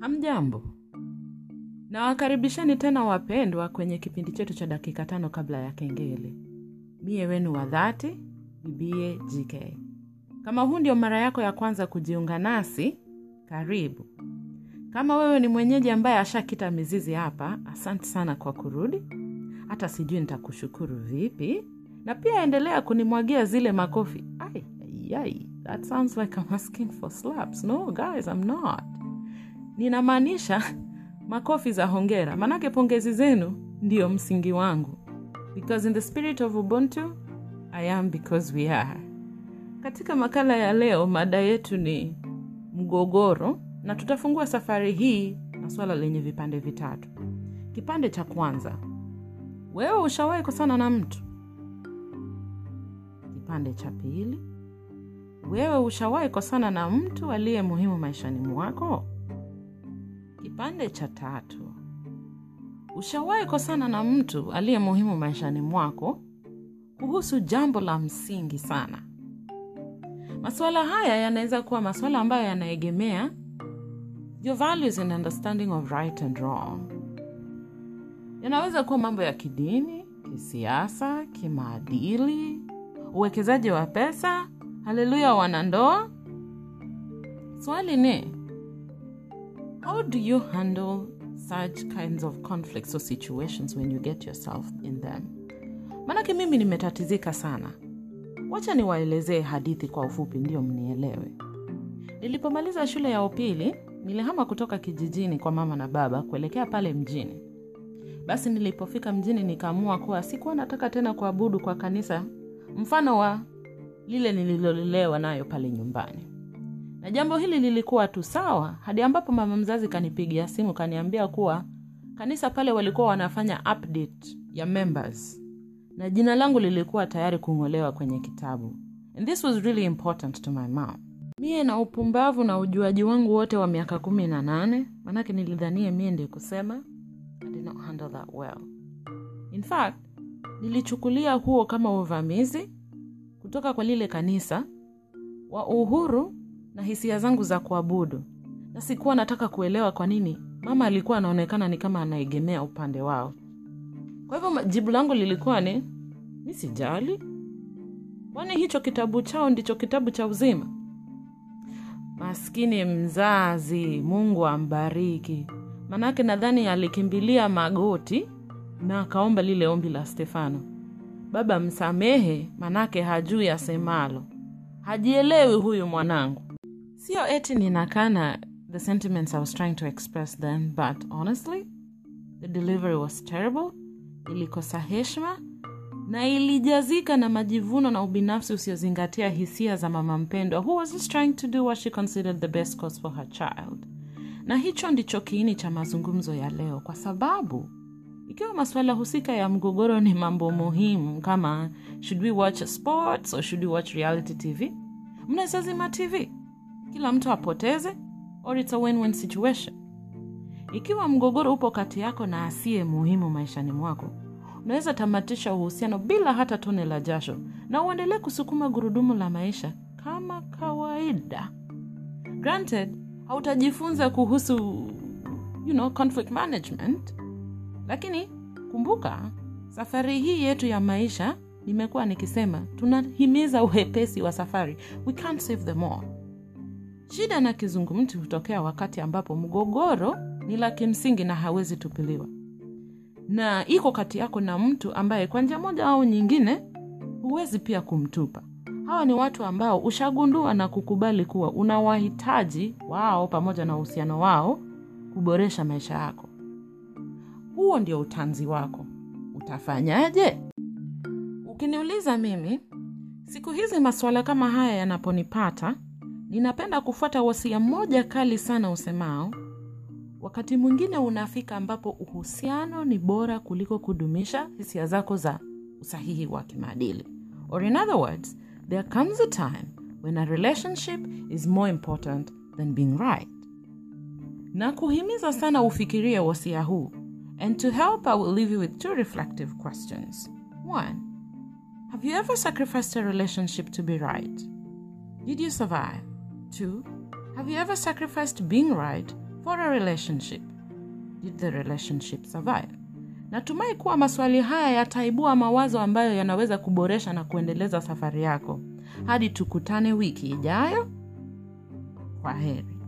Hamjambo, nawakaribisheni tena wapendwa kwenye kipindi chetu cha dakika tano kabla ya kengele. Mie wenu wa dhati, bibie GK. Kama huu ndio mara yako ya kwanza kujiunga nasi, karibu. Kama wewe ni mwenyeji ambaye ashakita mizizi hapa, asante sana kwa kurudi. Hata sijui nitakushukuru vipi, na pia endelea kunimwagia zile makofi. Ai, ai, that sounds like I'm asking for slaps. No guys, I'm not. Ninamaanisha makofi za hongera, manake pongezi zenu ndiyo msingi wangu. Because in the spirit of Ubuntu, I am because we are. Katika makala ya leo, mada yetu ni mgogoro, na tutafungua safari hii na swala lenye vipande vitatu. Kipande cha kwanza, wewe ushawahi kosana na mtu? Kipande cha pili, wewe ushawahi kosana na mtu aliye muhimu maishani mwako? Kipande cha tatu, ushawahi kosana na mtu aliye muhimu maishani mwako kuhusu jambo la msingi sana. Masuala haya yanaweza kuwa masuala ambayo yanaegemea your values and understanding of right and wrong. Yanaweza kuwa mambo ya kidini, kisiasa, kimaadili, uwekezaji wa pesa, haleluya, wanandoa. Swali ni how do you handle such kinds of conflicts or situations when you get yourself in them? Maanake mimi nimetatizika sana. Wacha niwaelezee hadithi kwa ufupi, ndio mnielewe. Nilipomaliza shule ya upili, nilihama kutoka kijijini kwa mama na baba kuelekea pale mjini. Basi nilipofika mjini, nikaamua kuwa sikuwa nataka tena kuabudu kwa kanisa mfano wa lile nililolelewa nayo pale nyumbani, na jambo hili lilikuwa tu sawa hadi ambapo mama mzazi kanipigia simu kaniambia kuwa kanisa pale walikuwa wanafanya update ya members na jina langu lilikuwa tayari kung'olewa kwenye kitabu and this was really important to my mom. Mie na upumbavu na ujuaji wangu wote wa miaka kumi na nane, manake nilidhanie mie ndiye kusema I did not handle that well. In fact, nilichukulia huo kama uvamizi kutoka kwa lile kanisa wa uhuru na hisia zangu za kuabudu, na sikuwa nataka kuelewa kwa nini mama alikuwa anaonekana ni kama anaegemea upande wao. Kwa hivyo jibu langu lilikuwa ni mi sijali, kwani hicho kitabu chao ndicho kitabu cha uzima. Maskini mzazi, Mungu ambariki, manake nadhani alikimbilia magoti na akaomba lile ombi la Stefano, Baba msamehe, manake hajui asemalo, hajielewi huyu mwanangu. Sio eti ninakana the sentiments I was trying to express then, but honestly the delivery was terrible ilikosa heshima na ilijazika na majivuno na ubinafsi usiozingatia hisia za mama mpendwa who was just trying to do what she considered the best course for her child. Na hicho ndicho kiini cha mazungumzo ya leo, kwa sababu ikiwa masuala husika ya mgogoro ni mambo muhimu kama should we watch sports or should we watch reality TV, mnaweza TV, kila mtu apoteze, or it's a win-win situation. Ikiwa mgogoro upo kati yako na asiye muhimu maishani mwako, unaweza tamatisha uhusiano bila hata tone la jasho na uendelee kusukuma gurudumu la maisha kama kawaida. Granted, hautajifunza kuhusu you know, conflict management, lakini kumbuka, safari hii yetu ya maisha, nimekuwa nikisema, tunahimiza uhepesi wa safari. We can't save them all. Shida na kizungumti hutokea wakati ambapo mgogoro ni la kimsingi na hawezi tupiliwa, na iko kati yako na mtu ambaye kwa njia moja au nyingine huwezi pia kumtupa. Hawa ni watu ambao ushagundua na kukubali kuwa unawahitaji wao pamoja na uhusiano wao kuboresha maisha yako. Huo ndio utanzi wako. Utafanyaje? Ukiniuliza mimi, siku hizi masuala kama haya yanaponipata, ninapenda kufuata wasia mmoja kali sana usemao wakati mwingine unafika ambapo uhusiano ni bora kuliko kudumisha hisia zako za usahihi wa kimaadili. Or in other words, there comes a time when a relationship is more important than being right. Na kuhimiza sana ufikirie wasia huu. And to help, I will leave you with two reflective questions. One, Have you ever sacrificed a relationship to be right? Did you survive? Two, Have you ever sacrificed being right for a relationship? Did the relationship survive? Natumai kuwa maswali haya yataibua mawazo ambayo yanaweza kuboresha na kuendeleza safari yako. Hadi tukutane wiki ijayo. Kwa heri.